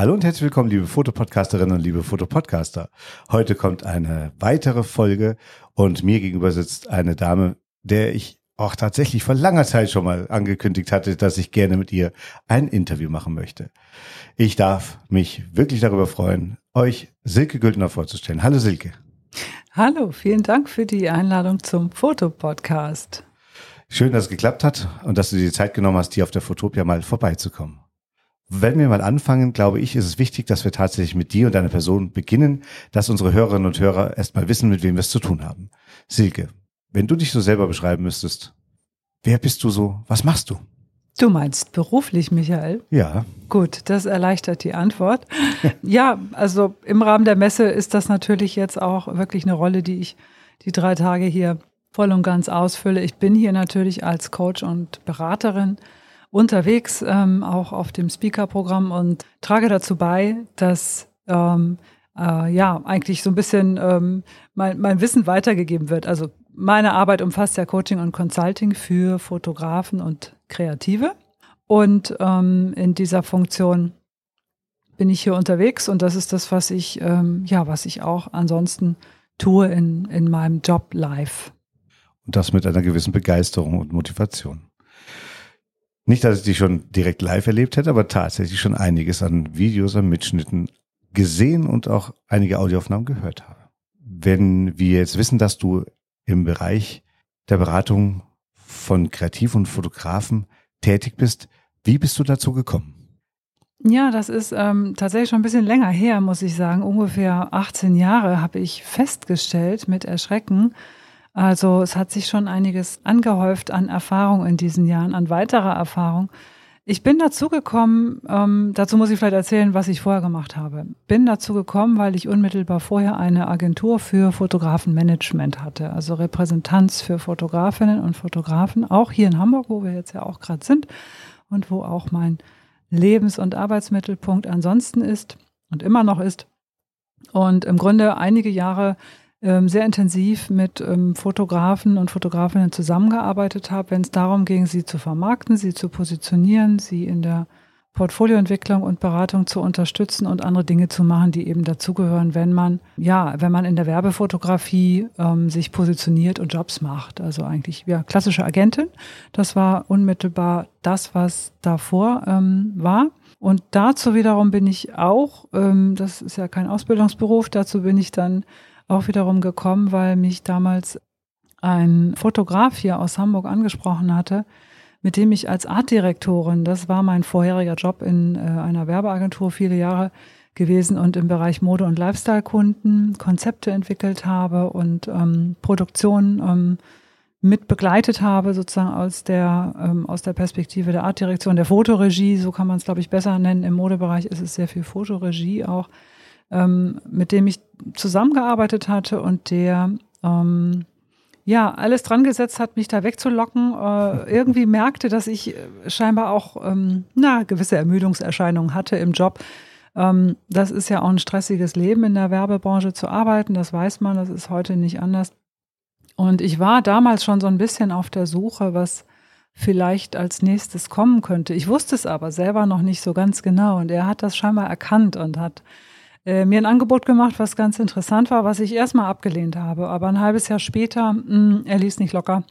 Hallo und herzlich willkommen, liebe Fotopodcasterinnen und liebe Fotopodcaster. Heute kommt eine weitere Folge und mir gegenüber sitzt eine Dame, der ich auch tatsächlich vor langer Zeit schon mal angekündigt hatte, dass ich gerne mit ihr ein Interview machen möchte. Ich darf mich wirklich darüber freuen, euch Silke Güldner vorzustellen. Hallo Silke. Hallo, vielen Dank für die Einladung zum Fotopodcast. Schön, dass es geklappt hat und dass du dir die Zeit genommen hast, hier auf der Fotopia mal vorbeizukommen. Wenn wir mal anfangen, glaube ich, ist es wichtig, dass wir tatsächlich mit dir und deiner Person beginnen, dass unsere Hörerinnen und Hörer erstmal wissen, mit wem wir es zu tun haben. Silke, wenn du dich so selber beschreiben müsstest, wer bist du so? Was machst du? Du meinst beruflich, Michael? Ja. Gut, das erleichtert die Antwort. ja, also im Rahmen der Messe ist das natürlich jetzt auch wirklich eine Rolle, die ich die drei Tage hier voll und ganz ausfülle. Ich bin hier natürlich als Coach und Beraterin unterwegs, ähm, auch auf dem Speaker-Programm und trage dazu bei, dass ähm, äh, ja eigentlich so ein bisschen ähm, mein, mein Wissen weitergegeben wird. Also meine Arbeit umfasst ja Coaching und Consulting für Fotografen und Kreative. Und ähm, in dieser Funktion bin ich hier unterwegs und das ist das, was ich, ähm, ja, was ich auch ansonsten tue in, in meinem Job live. Und das mit einer gewissen Begeisterung und Motivation. Nicht, dass ich die schon direkt live erlebt hätte, aber tatsächlich schon einiges an Videos, an Mitschnitten gesehen und auch einige Audioaufnahmen gehört habe. Wenn wir jetzt wissen, dass du im Bereich der Beratung von Kreativ- und Fotografen tätig bist, wie bist du dazu gekommen? Ja, das ist ähm, tatsächlich schon ein bisschen länger her, muss ich sagen. Ungefähr 18 Jahre habe ich festgestellt mit Erschrecken, also es hat sich schon einiges angehäuft an Erfahrung in diesen Jahren, an weiterer Erfahrung. Ich bin dazu gekommen, ähm, dazu muss ich vielleicht erzählen, was ich vorher gemacht habe. Bin dazu gekommen, weil ich unmittelbar vorher eine Agentur für Fotografenmanagement hatte, also Repräsentanz für Fotografinnen und Fotografen, auch hier in Hamburg, wo wir jetzt ja auch gerade sind und wo auch mein Lebens- und Arbeitsmittelpunkt ansonsten ist und immer noch ist. Und im Grunde einige Jahre sehr intensiv mit ähm, Fotografen und Fotografinnen zusammengearbeitet habe, wenn es darum ging, sie zu vermarkten, sie zu positionieren, sie in der Portfolioentwicklung und Beratung zu unterstützen und andere Dinge zu machen, die eben dazugehören, wenn man, ja, wenn man in der Werbefotografie ähm, sich positioniert und Jobs macht. Also eigentlich, ja, klassische Agentin. Das war unmittelbar das, was davor ähm, war. Und dazu wiederum bin ich auch, ähm, das ist ja kein Ausbildungsberuf, dazu bin ich dann auch wiederum gekommen, weil mich damals ein Fotograf hier aus Hamburg angesprochen hatte, mit dem ich als Artdirektorin, das war mein vorheriger Job in äh, einer Werbeagentur, viele Jahre gewesen und im Bereich Mode- und Lifestyle-Kunden Konzepte entwickelt habe und ähm, Produktion ähm, mit begleitet habe, sozusagen aus der, ähm, aus der Perspektive der Artdirektion, der Fotoregie, so kann man es, glaube ich, besser nennen. Im Modebereich ist es sehr viel Fotoregie auch ähm, mit dem ich zusammengearbeitet hatte und der ähm, ja alles dran gesetzt hat, mich da wegzulocken. Äh, irgendwie merkte, dass ich äh, scheinbar auch ähm, na, gewisse Ermüdungserscheinungen hatte im Job. Ähm, das ist ja auch ein stressiges Leben in der Werbebranche zu arbeiten, das weiß man, das ist heute nicht anders. Und ich war damals schon so ein bisschen auf der Suche, was vielleicht als nächstes kommen könnte. Ich wusste es aber selber noch nicht so ganz genau. Und er hat das scheinbar erkannt und hat äh, mir ein Angebot gemacht, was ganz interessant war, was ich erstmal abgelehnt habe. Aber ein halbes Jahr später, mh, hm, er ließ nicht locker,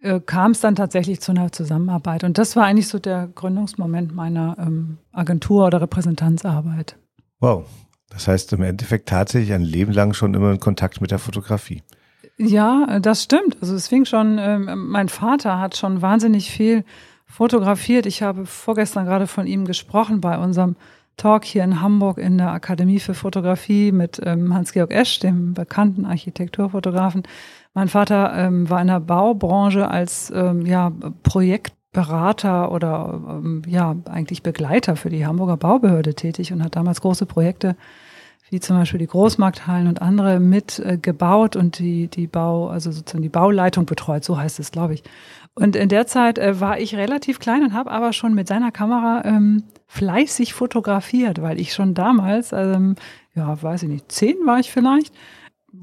äh, kam es dann tatsächlich zu einer Zusammenarbeit. Und das war eigentlich so der Gründungsmoment meiner ähm, Agentur- oder Repräsentanzarbeit. Wow. Das heißt im Endeffekt tatsächlich ein Leben lang schon immer in Kontakt mit der Fotografie. Ja, das stimmt. Also es fing schon, äh, mein Vater hat schon wahnsinnig viel fotografiert. Ich habe vorgestern gerade von ihm gesprochen bei unserem Talk hier in Hamburg in der Akademie für Fotografie mit ähm, Hans-Georg Esch, dem bekannten Architekturfotografen. Mein Vater ähm, war in der Baubranche als ähm, ja, Projektberater oder ähm, ja eigentlich Begleiter für die Hamburger Baubehörde tätig und hat damals große Projekte wie zum Beispiel die Großmarkthallen und andere mit äh, und die, die Bau, also sozusagen die Bauleitung betreut, so heißt es, glaube ich. Und in der Zeit äh, war ich relativ klein und habe aber schon mit seiner Kamera ähm, fleißig fotografiert, weil ich schon damals, ähm, ja, weiß ich nicht, zehn war ich vielleicht,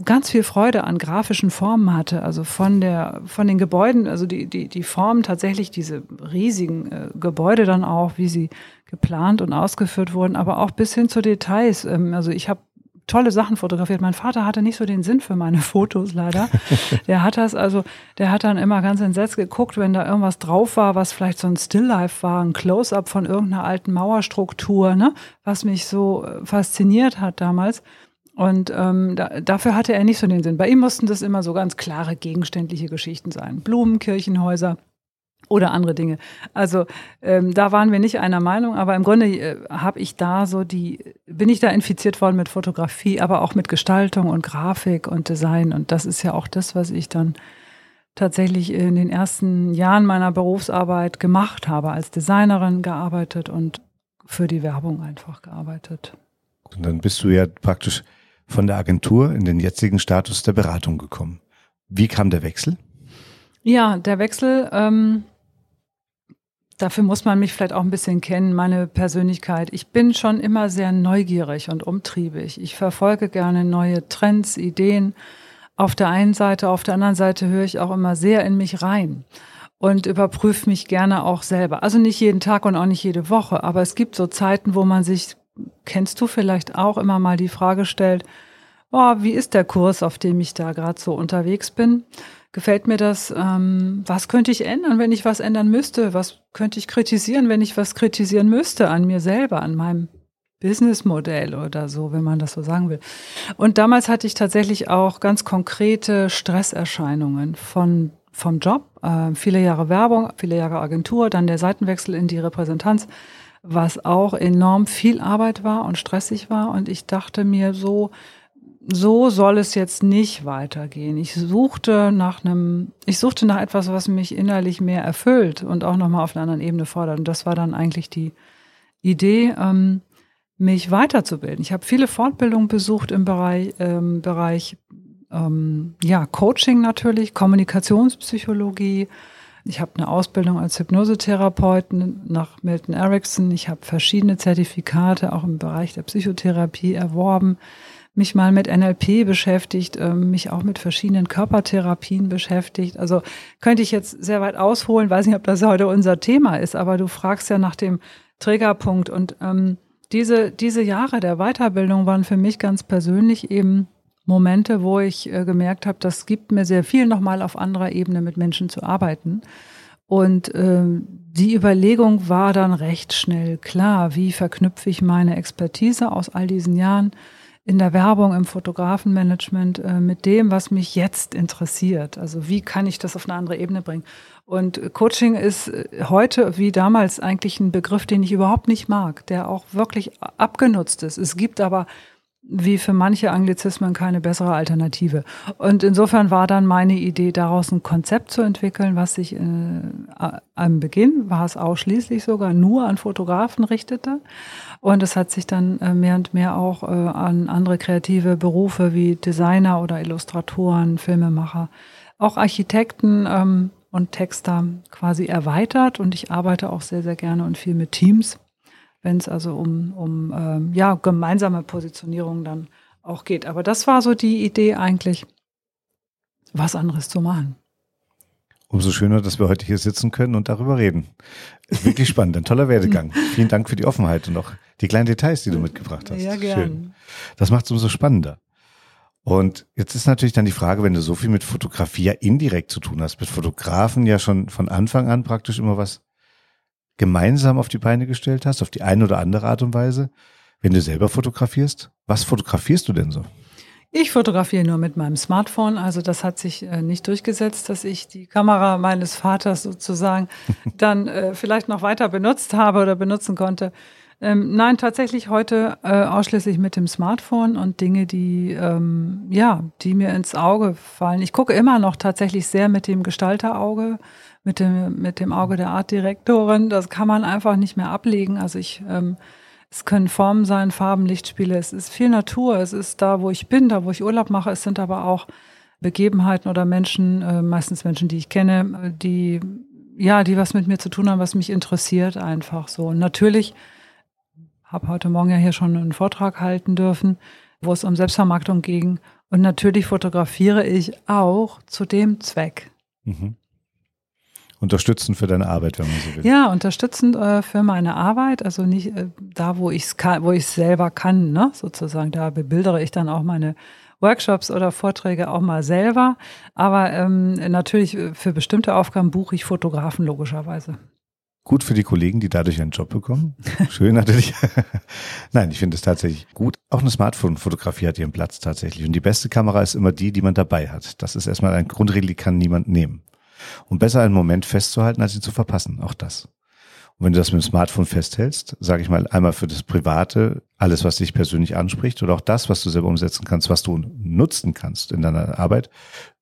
ganz viel Freude an grafischen Formen hatte, also von der von den Gebäuden, also die die die Formen tatsächlich diese riesigen äh, Gebäude dann auch, wie sie geplant und ausgeführt wurden, aber auch bis hin zu Details. Ähm, also ich habe tolle Sachen fotografiert. Mein Vater hatte nicht so den Sinn für meine Fotos leider. Der hat das also, der hat dann immer ganz entsetzt geguckt, wenn da irgendwas drauf war, was vielleicht so ein Stilllife war, ein Close-up von irgendeiner alten Mauerstruktur, ne, was mich so äh, fasziniert hat damals. Und ähm, da, dafür hatte er nicht so den Sinn. Bei ihm mussten das immer so ganz klare gegenständliche Geschichten sein. Blumen, Kirchenhäuser oder andere Dinge. Also ähm, da waren wir nicht einer Meinung, aber im Grunde äh, habe ich da so die, bin ich da infiziert worden mit Fotografie, aber auch mit Gestaltung und Grafik und Design. Und das ist ja auch das, was ich dann tatsächlich in den ersten Jahren meiner Berufsarbeit gemacht habe, als Designerin gearbeitet und für die Werbung einfach gearbeitet. Und dann bist du ja praktisch von der Agentur in den jetzigen Status der Beratung gekommen. Wie kam der Wechsel? Ja, der Wechsel, ähm, dafür muss man mich vielleicht auch ein bisschen kennen, meine Persönlichkeit. Ich bin schon immer sehr neugierig und umtriebig. Ich verfolge gerne neue Trends, Ideen. Auf der einen Seite, auf der anderen Seite höre ich auch immer sehr in mich rein und überprüfe mich gerne auch selber. Also nicht jeden Tag und auch nicht jede Woche, aber es gibt so Zeiten, wo man sich, kennst du vielleicht auch, immer mal die Frage stellt, oh, wie ist der Kurs, auf dem ich da gerade so unterwegs bin? Gefällt mir das? Ähm, was könnte ich ändern, wenn ich was ändern müsste? Was könnte ich kritisieren, wenn ich was kritisieren müsste an mir selber, an meinem Businessmodell oder so, wenn man das so sagen will. Und damals hatte ich tatsächlich auch ganz konkrete Stresserscheinungen von vom Job, äh, viele Jahre Werbung, viele Jahre Agentur, dann der Seitenwechsel in die Repräsentanz, was auch enorm viel Arbeit war und stressig war. Und ich dachte mir so, so soll es jetzt nicht weitergehen. Ich suchte nach einem, ich suchte nach etwas, was mich innerlich mehr erfüllt und auch nochmal auf einer anderen Ebene fordert. Und das war dann eigentlich die Idee, ähm, mich weiterzubilden. Ich habe viele Fortbildungen besucht im Bereich, ähm, Bereich ähm, ja, Coaching natürlich, Kommunikationspsychologie. Ich habe eine Ausbildung als Hypnosetherapeuten nach Milton Erickson. Ich habe verschiedene Zertifikate auch im Bereich der Psychotherapie erworben mich mal mit NLP beschäftigt, ähm, mich auch mit verschiedenen Körpertherapien beschäftigt. Also könnte ich jetzt sehr weit ausholen, weiß nicht, ob das heute unser Thema ist, aber du fragst ja nach dem Trägerpunkt und ähm, diese, diese Jahre der Weiterbildung waren für mich ganz persönlich eben Momente, wo ich äh, gemerkt habe, das gibt mir sehr viel, nochmal auf anderer Ebene mit Menschen zu arbeiten. Und ähm, die Überlegung war dann recht schnell klar, wie verknüpfe ich meine Expertise aus all diesen Jahren in der Werbung, im Fotografenmanagement äh, mit dem, was mich jetzt interessiert. Also wie kann ich das auf eine andere Ebene bringen? Und Coaching ist äh, heute wie damals eigentlich ein Begriff, den ich überhaupt nicht mag, der auch wirklich abgenutzt ist. Es gibt aber wie für manche Anglizismen keine bessere Alternative. Und insofern war dann meine Idee, daraus ein Konzept zu entwickeln, was sich äh, am Beginn war es ausschließlich sogar nur an Fotografen richtete. Und es hat sich dann äh, mehr und mehr auch äh, an andere kreative Berufe wie Designer oder Illustratoren, Filmemacher, auch Architekten ähm, und Texter quasi erweitert. Und ich arbeite auch sehr, sehr gerne und viel mit Teams wenn es also um, um ähm, ja, gemeinsame Positionierung dann auch geht. Aber das war so die Idee eigentlich, was anderes zu machen. Umso schöner, dass wir heute hier sitzen können und darüber reden. Ist wirklich spannend, ein toller Werdegang. Vielen Dank für die Offenheit und auch die kleinen Details, die du mitgebracht hast. Ja, gern. Schön. Das macht es umso spannender. Und jetzt ist natürlich dann die Frage, wenn du so viel mit Fotografie ja indirekt zu tun hast, mit Fotografen ja schon von Anfang an praktisch immer was gemeinsam auf die Beine gestellt hast, auf die eine oder andere Art und Weise, wenn du selber fotografierst? Was fotografierst du denn so? Ich fotografiere nur mit meinem Smartphone, also das hat sich äh, nicht durchgesetzt, dass ich die Kamera meines Vaters sozusagen dann äh, vielleicht noch weiter benutzt habe oder benutzen konnte. Ähm, nein, tatsächlich heute äh, ausschließlich mit dem Smartphone und Dinge, die ähm, ja, die mir ins Auge fallen. Ich gucke immer noch tatsächlich sehr mit dem Gestalterauge mit dem, mit dem Auge der Artdirektorin. Das kann man einfach nicht mehr ablegen. Also ich, ähm, es können Formen sein, Farben, Lichtspiele. Es ist viel Natur. Es ist da, wo ich bin, da, wo ich Urlaub mache. Es sind aber auch Begebenheiten oder Menschen, äh, meistens Menschen, die ich kenne, die, ja, die was mit mir zu tun haben, was mich interessiert einfach so. Und natürlich habe heute Morgen ja hier schon einen Vortrag halten dürfen wo es um Selbstvermarktung ging. Und natürlich fotografiere ich auch zu dem Zweck. Mhm. Unterstützend für deine Arbeit, wenn man so will. Ja, unterstützend äh, für meine Arbeit, also nicht äh, da, wo ich es wo ich selber kann, ne, sozusagen. Da bebildere ich dann auch meine Workshops oder Vorträge auch mal selber. Aber ähm, natürlich äh, für bestimmte Aufgaben buche ich Fotografen logischerweise. Gut für die Kollegen, die dadurch einen Job bekommen. Schön natürlich. Nein, ich finde es tatsächlich gut. Auch eine Smartphone-Fotografie hat ihren Platz tatsächlich. Und die beste Kamera ist immer die, die man dabei hat. Das ist erstmal ein Grundregel, die kann niemand nehmen. Und besser einen Moment festzuhalten, als ihn zu verpassen. Auch das. Und wenn du das mit dem Smartphone festhältst, sage ich mal einmal für das Private, alles, was dich persönlich anspricht oder auch das, was du selber umsetzen kannst, was du nutzen kannst in deiner Arbeit,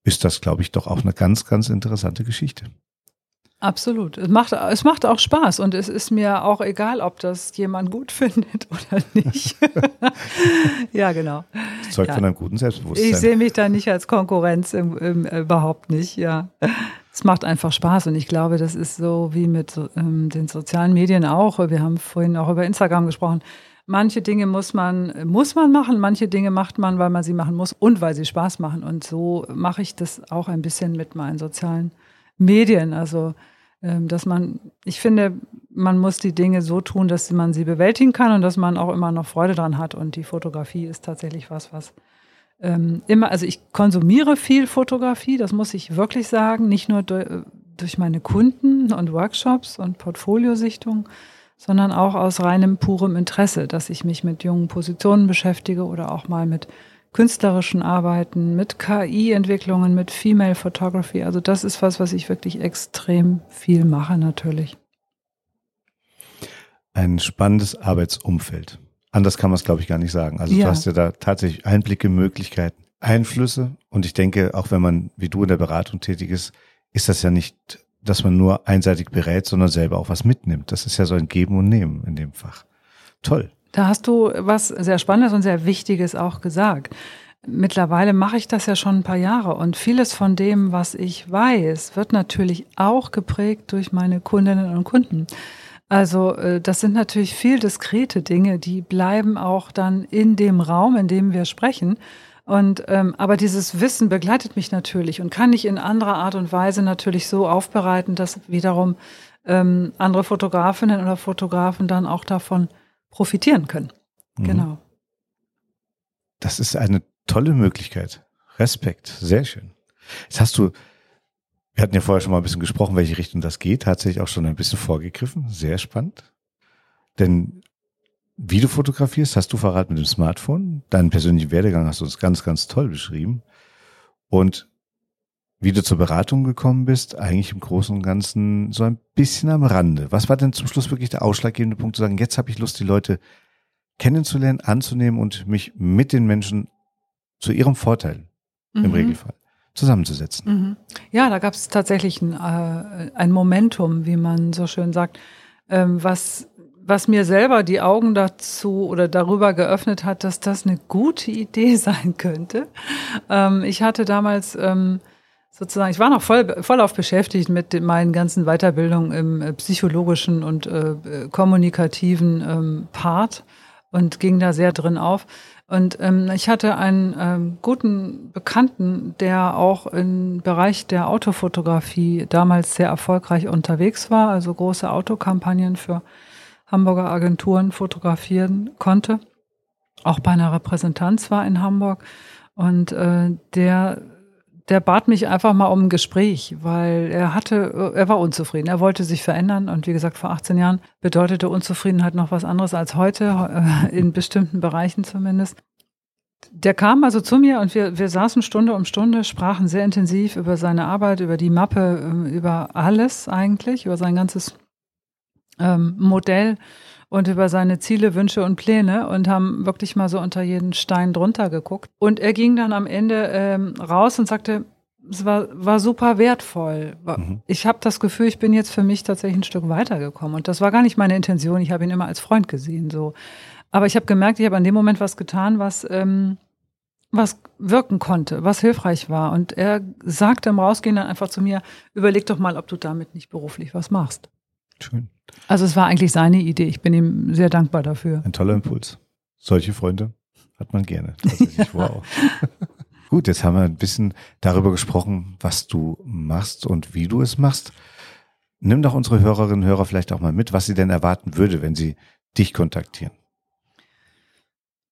ist das, glaube ich, doch auch eine ganz, ganz interessante Geschichte. Absolut. Es macht, es macht auch Spaß und es ist mir auch egal, ob das jemand gut findet oder nicht. ja, genau. Das zeugt ja. von einem guten Selbstbewusstsein. Ich sehe mich da nicht als Konkurrenz im, im, überhaupt nicht, ja. Es macht einfach Spaß und ich glaube, das ist so wie mit ähm, den sozialen Medien auch. Wir haben vorhin auch über Instagram gesprochen. Manche Dinge muss man, muss man machen, manche Dinge macht man, weil man sie machen muss und weil sie Spaß machen. Und so mache ich das auch ein bisschen mit meinen sozialen Medien. Also ähm, dass man, ich finde, man muss die Dinge so tun, dass man sie bewältigen kann und dass man auch immer noch Freude dran hat. Und die Fotografie ist tatsächlich was, was ähm, immer, also ich konsumiere viel Fotografie, das muss ich wirklich sagen, nicht nur durch, durch meine Kunden und Workshops und Portfoliosichtungen, sondern auch aus reinem purem Interesse, dass ich mich mit jungen Positionen beschäftige oder auch mal mit künstlerischen Arbeiten, mit KI-Entwicklungen, mit Female Photography. Also das ist was, was ich wirklich extrem viel mache natürlich. Ein spannendes Arbeitsumfeld. Anders kann man es, glaube ich, gar nicht sagen. Also ja. du hast ja da tatsächlich Einblicke, Möglichkeiten, Einflüsse. Und ich denke, auch wenn man wie du in der Beratung tätig ist, ist das ja nicht, dass man nur einseitig berät, sondern selber auch was mitnimmt. Das ist ja so ein Geben und Nehmen in dem Fach. Toll. Da hast du was sehr Spannendes und sehr Wichtiges auch gesagt. Mittlerweile mache ich das ja schon ein paar Jahre und vieles von dem, was ich weiß, wird natürlich auch geprägt durch meine Kundinnen und Kunden. Also äh, das sind natürlich viel diskrete Dinge, die bleiben auch dann in dem Raum, in dem wir sprechen. Und ähm, aber dieses Wissen begleitet mich natürlich und kann ich in anderer Art und Weise natürlich so aufbereiten, dass wiederum ähm, andere Fotografinnen oder Fotografen dann auch davon profitieren können. Mhm. Genau. Das ist eine tolle Möglichkeit. Respekt, sehr schön. Jetzt hast du, wir hatten ja vorher schon mal ein bisschen gesprochen, welche Richtung das geht, tatsächlich auch schon ein bisschen vorgegriffen. Sehr spannend. Denn wie du fotografierst, hast du verraten mit dem Smartphone. Deinen persönlichen Werdegang hast du uns ganz, ganz toll beschrieben. Und wie du zur Beratung gekommen bist, eigentlich im Großen und Ganzen so ein bisschen am Rande. Was war denn zum Schluss wirklich der ausschlaggebende Punkt zu sagen, jetzt habe ich Lust, die Leute kennenzulernen, anzunehmen und mich mit den Menschen zu ihrem Vorteil mhm. im Regelfall zusammenzusetzen? Mhm. Ja, da gab es tatsächlich ein, äh, ein Momentum, wie man so schön sagt, ähm, was was mir selber die Augen dazu oder darüber geöffnet hat, dass das eine gute Idee sein könnte. Ähm, ich hatte damals ähm, sozusagen, ich war noch voll, voll auf beschäftigt mit meinen ganzen Weiterbildungen im äh, psychologischen und äh, kommunikativen ähm, Part und ging da sehr drin auf. Und ähm, ich hatte einen ähm, guten Bekannten, der auch im Bereich der Autofotografie damals sehr erfolgreich unterwegs war, also große Autokampagnen für Hamburger Agenturen fotografieren konnte. Auch bei einer Repräsentanz war in Hamburg. Und äh, der der bat mich einfach mal um ein Gespräch, weil er hatte, er war unzufrieden. Er wollte sich verändern und wie gesagt, vor 18 Jahren bedeutete Unzufriedenheit noch was anderes als heute, äh, in bestimmten Bereichen zumindest. Der kam also zu mir und wir, wir saßen Stunde um Stunde, sprachen sehr intensiv über seine Arbeit, über die Mappe, ähm, über alles eigentlich, über sein ganzes ähm, Modell und über seine Ziele, Wünsche und Pläne und haben wirklich mal so unter jeden Stein drunter geguckt. Und er ging dann am Ende ähm, raus und sagte, es war, war super wertvoll. Mhm. Ich habe das Gefühl, ich bin jetzt für mich tatsächlich ein Stück weitergekommen. Und das war gar nicht meine Intention. Ich habe ihn immer als Freund gesehen. So. Aber ich habe gemerkt, ich habe an dem Moment was getan, was, ähm, was wirken konnte, was hilfreich war. Und er sagte im Rausgehen dann einfach zu mir, überleg doch mal, ob du damit nicht beruflich was machst. Schön. Also es war eigentlich seine Idee. Ich bin ihm sehr dankbar dafür. Ein toller Impuls. Solche Freunde Hat man gerne. Tatsächlich, wow. Gut, jetzt haben wir ein bisschen darüber gesprochen, was du machst und wie du es machst. Nimm doch unsere Hörerinnen und Hörer vielleicht auch mal mit, was sie denn erwarten würde, wenn sie dich kontaktieren.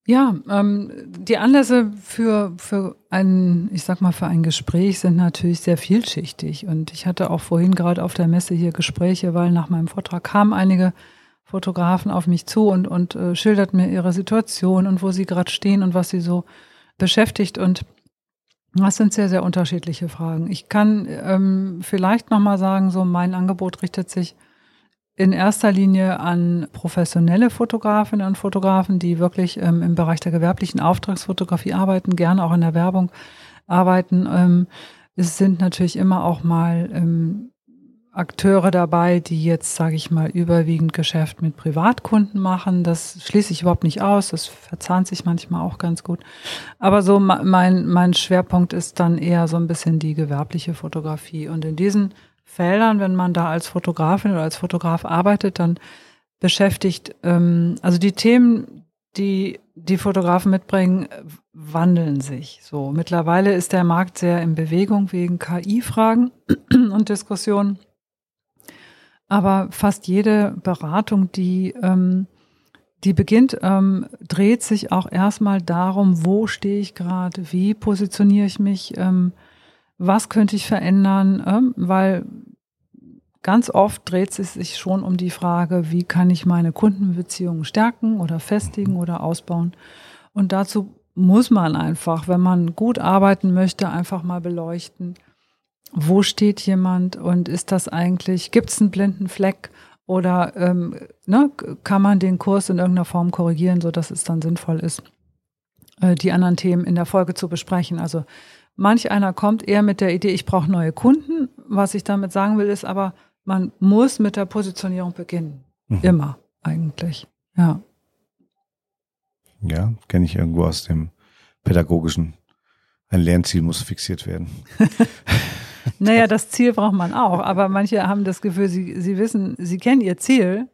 Ja, ähm, die Anlässe für, für ein, ich sag mal, für ein Gespräch sind natürlich sehr vielschichtig. Und ich hatte auch vorhin gerade auf der Messe hier Gespräche, weil nach meinem Vortrag kamen einige Fotografen auf mich zu und, und äh, schilderten mir ihre Situation und wo sie gerade stehen und was sie so beschäftigt. Und das sind sehr, sehr unterschiedliche Fragen. Ich kann ähm, vielleicht nochmal sagen, so mein Angebot richtet sich in erster Linie an professionelle Fotografinnen und Fotografen, die wirklich ähm, im Bereich der gewerblichen Auftragsfotografie arbeiten, gerne auch in der Werbung arbeiten. Ähm, es sind natürlich immer auch mal ähm, Akteure dabei, die jetzt, sage ich mal, überwiegend Geschäft mit Privatkunden machen. Das schließe ich überhaupt nicht aus. Das verzahnt sich manchmal auch ganz gut. Aber so mein, mein Schwerpunkt ist dann eher so ein bisschen die gewerbliche Fotografie. Und in diesen Feldern, wenn man da als Fotografin oder als Fotograf arbeitet, dann beschäftigt, ähm, also die Themen, die die Fotografen mitbringen, wandeln sich. So mittlerweile ist der Markt sehr in Bewegung wegen KI-Fragen und Diskussionen. Aber fast jede Beratung, die ähm, die beginnt, ähm, dreht sich auch erstmal darum, wo stehe ich gerade, wie positioniere ich mich, ähm, was könnte ich verändern, ähm, weil ganz oft dreht es sich schon um die Frage, wie kann ich meine Kundenbeziehungen stärken oder festigen oder ausbauen. Und dazu muss man einfach, wenn man gut arbeiten möchte, einfach mal beleuchten, wo steht jemand und ist das eigentlich, gibt es einen blinden Fleck oder ähm, ne, kann man den Kurs in irgendeiner Form korrigieren, sodass es dann sinnvoll ist, äh, die anderen Themen in der Folge zu besprechen. Also Manch einer kommt eher mit der Idee, ich brauche neue Kunden. Was ich damit sagen will, ist aber, man muss mit der Positionierung beginnen. Mhm. Immer eigentlich. Ja. Ja, kenne ich irgendwo aus dem pädagogischen. Ein Lernziel muss fixiert werden. naja, das Ziel braucht man auch, aber manche haben das Gefühl, sie, sie wissen, sie kennen ihr Ziel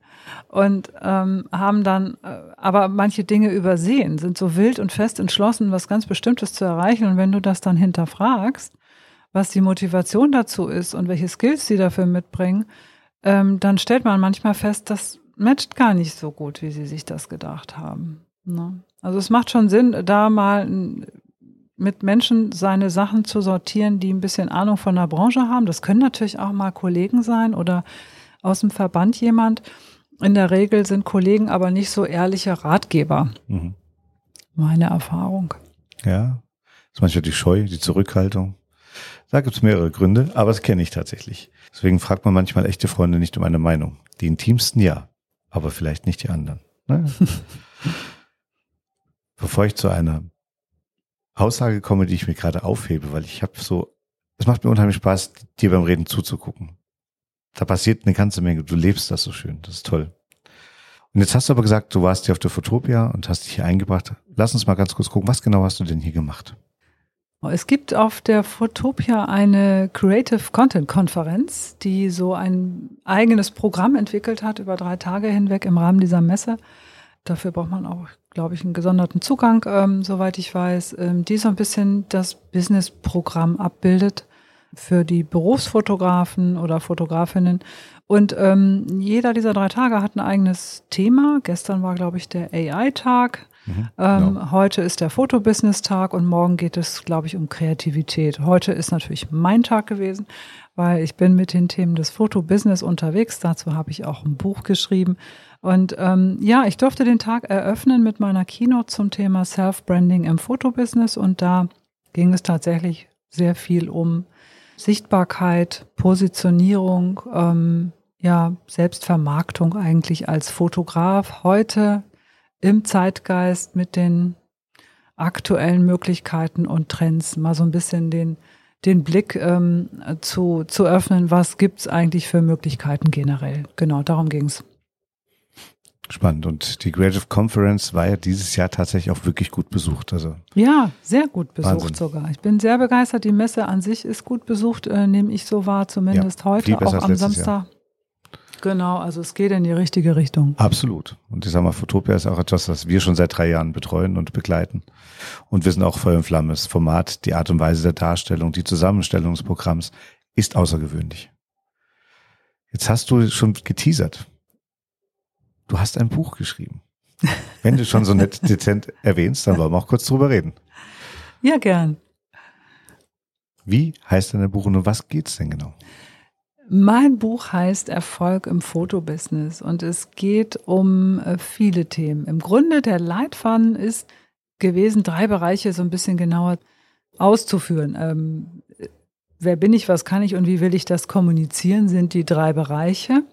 und ähm, haben dann äh, aber manche Dinge übersehen, sind so wild und fest entschlossen, was ganz Bestimmtes zu erreichen. Und wenn du das dann hinterfragst, was die Motivation dazu ist und welche Skills sie dafür mitbringen, ähm, dann stellt man manchmal fest, das matcht gar nicht so gut, wie sie sich das gedacht haben. Ne? Also es macht schon Sinn, da mal mit Menschen seine Sachen zu sortieren, die ein bisschen Ahnung von der Branche haben. Das können natürlich auch mal Kollegen sein oder aus dem Verband jemand. In der Regel sind Kollegen aber nicht so ehrliche Ratgeber. Mhm. Meine Erfahrung. Ja, das ist manchmal die Scheu, die Zurückhaltung. Da gibt es mehrere Gründe, aber das kenne ich tatsächlich. Deswegen fragt man manchmal echte Freunde nicht um eine Meinung. Die intimsten ja, aber vielleicht nicht die anderen. Ne? Bevor ich zu einer Aussage komme, die ich mir gerade aufhebe, weil ich habe so, es macht mir unheimlich Spaß, dir beim Reden zuzugucken da passiert eine ganze Menge. Du lebst das so schön. Das ist toll. Und jetzt hast du aber gesagt, du warst hier auf der Fotopia und hast dich hier eingebracht. Lass uns mal ganz kurz gucken, was genau hast du denn hier gemacht? Es gibt auf der Fotopia eine Creative Content Konferenz, die so ein eigenes Programm entwickelt hat über drei Tage hinweg im Rahmen dieser Messe. Dafür braucht man auch, glaube ich, einen gesonderten Zugang, ähm, soweit ich weiß, ähm, die so ein bisschen das Business-Programm abbildet für die Berufsfotografen oder Fotografinnen. Und ähm, jeder dieser drei Tage hat ein eigenes Thema. Gestern war, glaube ich, der AI-Tag. Mhm, ähm, genau. Heute ist der Fotobusiness-Tag und morgen geht es, glaube ich, um Kreativität. Heute ist natürlich mein Tag gewesen, weil ich bin mit den Themen des Fotobusiness unterwegs. Dazu habe ich auch ein Buch geschrieben. Und ähm, ja, ich durfte den Tag eröffnen mit meiner Keynote zum Thema Self-Branding im Fotobusiness und da ging es tatsächlich sehr viel um Sichtbarkeit, Positionierung, ähm, ja, Selbstvermarktung eigentlich als Fotograf heute im Zeitgeist mit den aktuellen Möglichkeiten und Trends mal so ein bisschen den, den Blick ähm, zu, zu öffnen, was gibt's eigentlich für Möglichkeiten generell. Genau, darum ging's. Spannend. Und die Creative Conference war ja dieses Jahr tatsächlich auch wirklich gut besucht. Also ja, sehr gut besucht Wahnsinn. sogar. Ich bin sehr begeistert. Die Messe an sich ist gut besucht, äh, nehme ich so wahr, zumindest ja, heute, auch am Samstag. Jahr. Genau, also es geht in die richtige Richtung. Absolut. Und ich sage mal, Fotopia ist auch etwas, was wir schon seit drei Jahren betreuen und begleiten. Und wir sind auch Feuer und Flamme. Das Format, die Art und Weise der Darstellung, die Zusammenstellung des Programms ist außergewöhnlich. Jetzt hast du schon geteasert. Du hast ein Buch geschrieben. Wenn du schon so nett dezent erwähnst, dann wollen wir auch kurz drüber reden. Ja, gern. Wie heißt dein Buch und um was geht's denn genau? Mein Buch heißt Erfolg im Fotobusiness und es geht um äh, viele Themen. Im Grunde der Leitfaden ist gewesen, drei Bereiche so ein bisschen genauer auszuführen. Wer bin ich, was kann ich und wie will ich das kommunizieren, sind die drei Bereiche.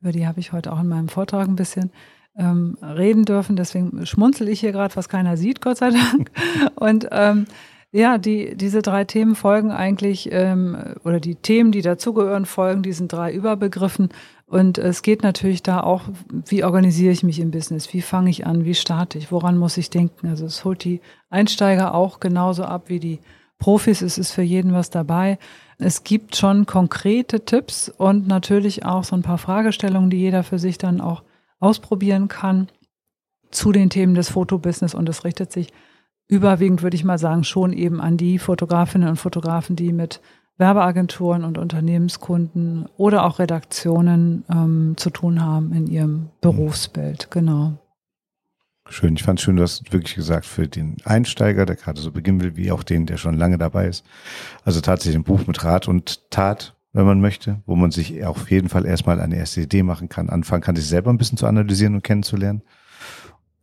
Über die habe ich heute auch in meinem Vortrag ein bisschen ähm, reden dürfen. Deswegen schmunzel ich hier gerade, was keiner sieht, Gott sei Dank. Und ähm, ja, die, diese drei Themen folgen eigentlich, ähm, oder die Themen, die dazugehören, folgen diesen drei Überbegriffen. Und es geht natürlich da auch, wie organisiere ich mich im Business? Wie fange ich an? Wie starte ich? Woran muss ich denken? Also es holt die Einsteiger auch genauso ab wie die Profis. Es ist für jeden was dabei. Es gibt schon konkrete Tipps und natürlich auch so ein paar Fragestellungen, die jeder für sich dann auch ausprobieren kann zu den Themen des Fotobusiness. Und es richtet sich überwiegend, würde ich mal sagen, schon eben an die Fotografinnen und Fotografen, die mit Werbeagenturen und Unternehmenskunden oder auch Redaktionen ähm, zu tun haben in ihrem Berufsbild. Genau. Schön, ich fand schön, du hast wirklich gesagt, für den Einsteiger, der gerade so beginnen will, wie auch den, der schon lange dabei ist. Also tatsächlich ein Buch mit Rat und Tat, wenn man möchte, wo man sich auf jeden Fall erstmal eine erste Idee machen kann, anfangen kann, sich selber ein bisschen zu analysieren und kennenzulernen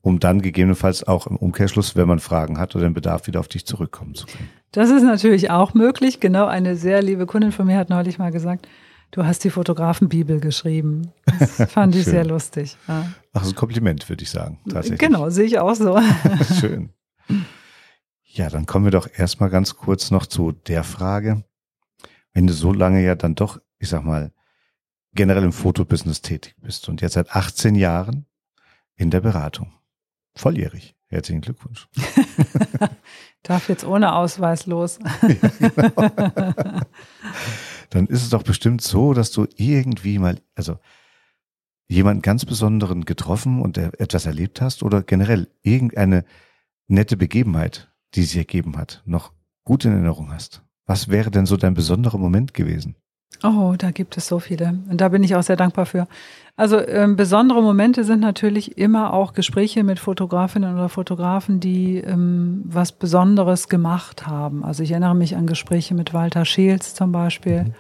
um dann gegebenenfalls auch im Umkehrschluss, wenn man Fragen hat oder den Bedarf, wieder auf dich zurückkommen zu können. Das ist natürlich auch möglich. Genau, eine sehr liebe Kundin von mir hat neulich mal gesagt, du hast die Fotografenbibel geschrieben. Das fand ich sehr lustig. Ja. Ach, ist ein Kompliment, würde ich sagen, tatsächlich. Genau, sehe ich auch so. Schön. Ja, dann kommen wir doch erstmal ganz kurz noch zu der Frage, wenn du so lange ja dann doch, ich sag mal, generell im Fotobusiness tätig bist und jetzt seit 18 Jahren in der Beratung. Volljährig. Herzlichen Glückwunsch. Darf jetzt ohne Ausweis los. ja, genau. Dann ist es doch bestimmt so, dass du irgendwie mal, also jemanden ganz Besonderen getroffen und etwas erlebt hast oder generell irgendeine nette Begebenheit, die sich ergeben hat, noch gut in Erinnerung hast. Was wäre denn so dein besonderer Moment gewesen? Oh, da gibt es so viele. Und da bin ich auch sehr dankbar für. Also ähm, besondere Momente sind natürlich immer auch Gespräche mit Fotografinnen oder Fotografen, die ähm, was Besonderes gemacht haben. Also ich erinnere mich an Gespräche mit Walter Scheels zum Beispiel,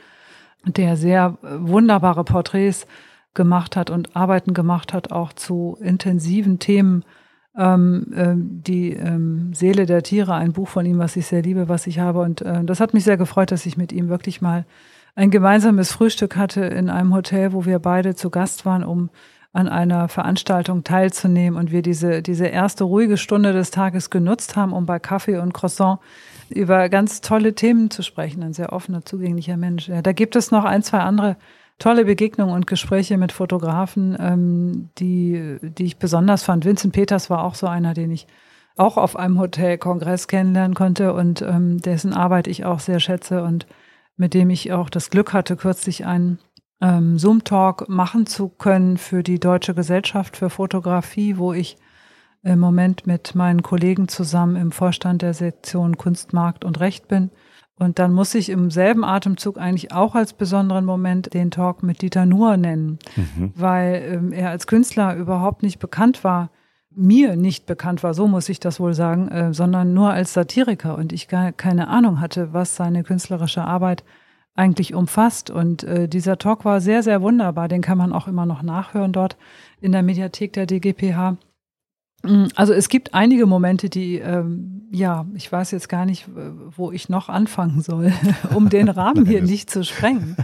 mhm. der sehr äh, wunderbare Porträts gemacht hat und Arbeiten gemacht hat, auch zu intensiven Themen. Ähm, äh, die ähm, Seele der Tiere, ein Buch von ihm, was ich sehr liebe, was ich habe. Und äh, das hat mich sehr gefreut, dass ich mit ihm wirklich mal ein gemeinsames Frühstück hatte in einem Hotel, wo wir beide zu Gast waren, um an einer Veranstaltung teilzunehmen und wir diese, diese erste ruhige Stunde des Tages genutzt haben, um bei Kaffee und Croissant über ganz tolle Themen zu sprechen. Ein sehr offener, zugänglicher Mensch. Ja, da gibt es noch ein, zwei andere tolle Begegnungen und Gespräche mit Fotografen, ähm, die, die ich besonders fand. Vincent Peters war auch so einer, den ich auch auf einem Hotelkongress kennenlernen konnte und ähm, dessen Arbeit ich auch sehr schätze und mit dem ich auch das Glück hatte, kürzlich einen ähm, Zoom-Talk machen zu können für die Deutsche Gesellschaft für Fotografie, wo ich im Moment mit meinen Kollegen zusammen im Vorstand der Sektion Kunst, Markt und Recht bin. Und dann muss ich im selben Atemzug eigentlich auch als besonderen Moment den Talk mit Dieter Nuhr nennen, mhm. weil ähm, er als Künstler überhaupt nicht bekannt war mir nicht bekannt war, so muss ich das wohl sagen, äh, sondern nur als Satiriker und ich gar keine Ahnung hatte, was seine künstlerische Arbeit eigentlich umfasst. Und äh, dieser Talk war sehr, sehr wunderbar. Den kann man auch immer noch nachhören dort in der Mediathek der DGPH. Mm, also es gibt einige Momente, die, ähm, ja, ich weiß jetzt gar nicht, wo ich noch anfangen soll, um den Rahmen hier nicht zu sprengen.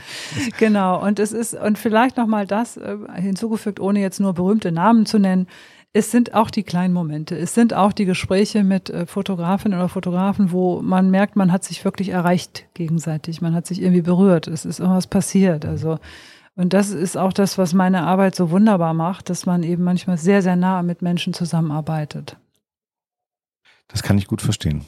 Genau. Und es ist, und vielleicht nochmal das äh, hinzugefügt, ohne jetzt nur berühmte Namen zu nennen es sind auch die kleinen Momente. Es sind auch die Gespräche mit äh, Fotografinnen oder Fotografen, wo man merkt, man hat sich wirklich erreicht gegenseitig. Man hat sich irgendwie berührt. Es ist irgendwas passiert. Also, und das ist auch das, was meine Arbeit so wunderbar macht, dass man eben manchmal sehr, sehr nah mit Menschen zusammenarbeitet. Das kann ich gut verstehen.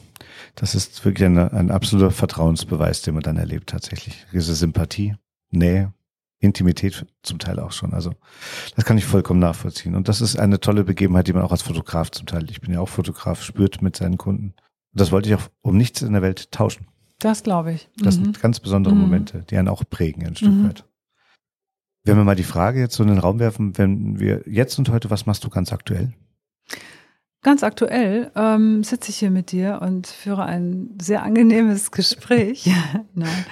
Das ist wirklich ein, ein absoluter Vertrauensbeweis, den man dann erlebt tatsächlich. Diese Sympathie, Nähe, Intimität zum Teil auch schon. Also das kann ich vollkommen nachvollziehen. Und das ist eine tolle Begebenheit, die man auch als Fotograf zum Teil, ich bin ja auch Fotograf, spürt mit seinen Kunden. Das wollte ich auch um nichts in der Welt tauschen. Das glaube ich. Das mhm. sind ganz besondere mhm. Momente, die einen auch prägen ein Stück mhm. weit. Wenn wir mal die Frage jetzt so in den Raum werfen, wenn wir jetzt und heute, was machst du ganz aktuell? Ganz aktuell ähm, sitze ich hier mit dir und führe ein sehr angenehmes Gespräch. Nein,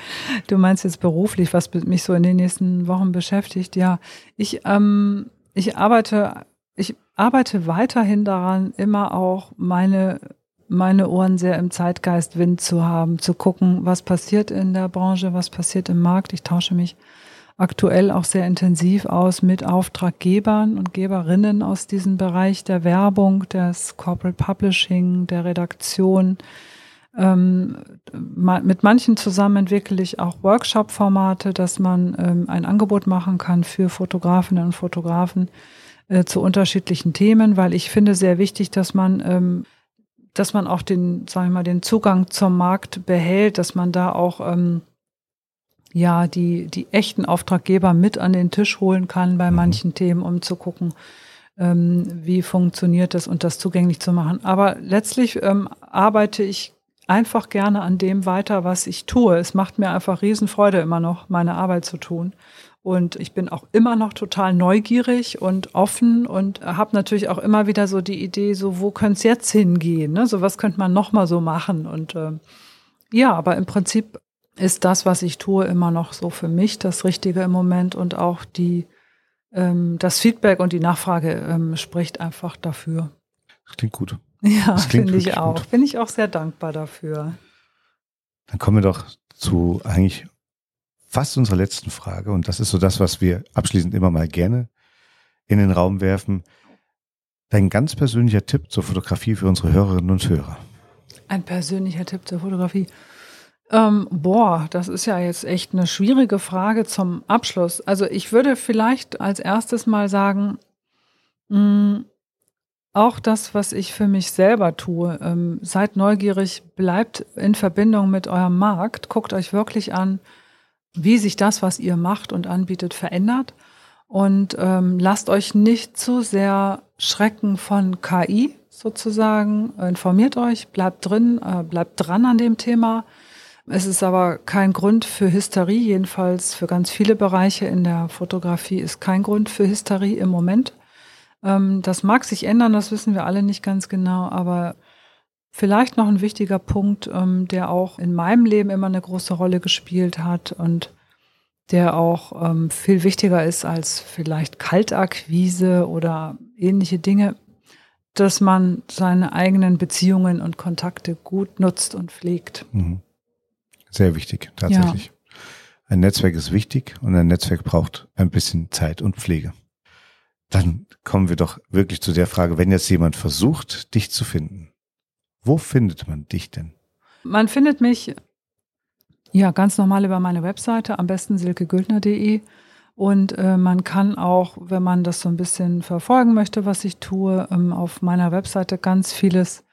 du meinst jetzt beruflich, was mich so in den nächsten Wochen beschäftigt. Ja, ich ähm, ich arbeite ich arbeite weiterhin daran, immer auch meine meine Ohren sehr im Zeitgeistwind zu haben, zu gucken, was passiert in der Branche, was passiert im Markt. Ich tausche mich aktuell auch sehr intensiv aus mit Auftraggebern und Geberinnen aus diesem Bereich der Werbung, des Corporate Publishing, der Redaktion. Ähm, mit manchen zusammen entwickle ich auch Workshop-Formate, dass man ähm, ein Angebot machen kann für Fotografinnen und Fotografen äh, zu unterschiedlichen Themen, weil ich finde sehr wichtig, dass man ähm, dass man auch den, sagen wir mal, den Zugang zum Markt behält, dass man da auch ähm, ja, die, die echten Auftraggeber mit an den Tisch holen kann bei mhm. manchen Themen, um zu gucken, ähm, wie funktioniert das und das zugänglich zu machen. Aber letztlich ähm, arbeite ich einfach gerne an dem weiter, was ich tue. Es macht mir einfach Riesenfreude, immer noch meine Arbeit zu tun. Und ich bin auch immer noch total neugierig und offen und habe natürlich auch immer wieder so die Idee, so wo könnte es jetzt hingehen? Ne? So was könnte man noch mal so machen? Und äh, ja, aber im Prinzip ist das, was ich tue, immer noch so für mich das Richtige im Moment und auch die, ähm, das Feedback und die Nachfrage ähm, spricht einfach dafür. Das klingt gut. Ja, finde ich auch. Gut. Bin ich auch sehr dankbar dafür. Dann kommen wir doch zu eigentlich fast unserer letzten Frage und das ist so das, was wir abschließend immer mal gerne in den Raum werfen. Dein ganz persönlicher Tipp zur Fotografie für unsere Hörerinnen und Hörer. Ein persönlicher Tipp zur Fotografie. Ähm, boah, das ist ja jetzt echt eine schwierige Frage zum Abschluss. Also ich würde vielleicht als erstes mal sagen, mh, mm, auch das, was ich für mich selber tue, ähm, seid neugierig, bleibt in Verbindung mit eurem Markt, guckt euch wirklich an, wie sich das, was ihr macht und anbietet, verändert und ähm, lasst euch nicht zu sehr schrecken von KI sozusagen. Informiert euch, bleibt drin, äh, bleibt dran an dem Thema es ist aber kein Grund für Hysterie, jedenfalls für ganz viele Bereiche in der Fotografie ist kein Grund für Hysterie im Moment. Ähm, das mag sich ändern, das wissen wir alle nicht ganz genau, aber vielleicht noch ein wichtiger Punkt, ähm, der auch in meinem Leben immer eine große Rolle gespielt hat und der auch ähm, viel wichtiger ist als vielleicht Kaltakquise oder ähnliche Dinge, dass man seine eigenen Beziehungen und Kontakte gut nutzt und pflegt. Mhm. Sehr wichtig, tatsächlich. Ja. Ein Netzwerk ist wichtig und ein Netzwerk braucht ein bisschen Zeit und Pflege. Dann kommen wir doch wirklich zu der Frage, wenn jetzt jemand versucht, dich zu finden, wo findet man dich denn? Man findet mich ja ganz normal über meine Webseite, am besten silkegültner.de. Und äh, man kann auch, wenn man das so ein bisschen verfolgen möchte, was ich tue, ähm, auf meiner Webseite ganz vieles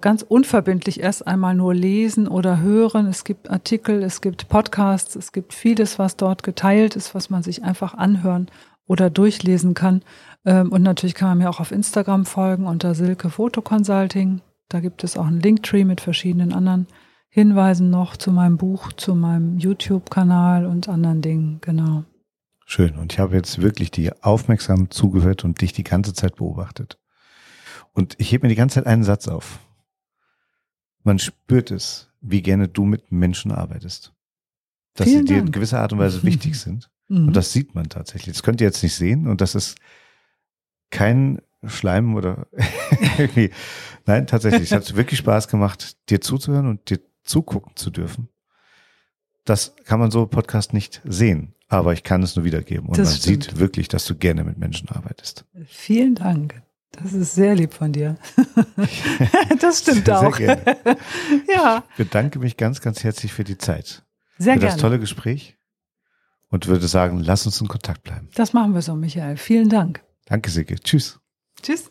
ganz unverbindlich erst einmal nur lesen oder hören. Es gibt Artikel, es gibt Podcasts, es gibt vieles, was dort geteilt ist, was man sich einfach anhören oder durchlesen kann. Ähm, und natürlich kann man mir auch auf Instagram folgen unter Silke Foto Consulting. Da gibt es auch einen Linktree mit verschiedenen anderen Hinweisen noch zu meinem Buch, zu meinem YouTube-Kanal und anderen Dingen, genau. Schön. Und ich habe jetzt wirklich dir aufmerksam zugehört und dich die ganze Zeit beobachtet. Und ich hebe mir die ganze Zeit einen Satz auf man spürt es, wie gerne du mit Menschen arbeitest. Dass Vielen sie dir in gewisser Art und Weise wichtig sind. Mhm. Und das sieht man tatsächlich. Das könnt ihr jetzt nicht sehen und das ist kein Schleim oder irgendwie. Nein, tatsächlich. Es hat wirklich Spaß gemacht, dir zuzuhören und dir zugucken zu dürfen. Das kann man so Podcast nicht sehen, aber ich kann es nur wiedergeben. Und das man stimmt. sieht wirklich, dass du gerne mit Menschen arbeitest. Vielen Dank. Das ist sehr lieb von dir. das stimmt sehr, auch. Sehr ja. Ich bedanke mich ganz, ganz herzlich für die Zeit. Sehr für gerne. das tolle Gespräch und würde sagen, lass uns in Kontakt bleiben. Das machen wir so, Michael. Vielen Dank. Danke, Silke. Tschüss. Tschüss.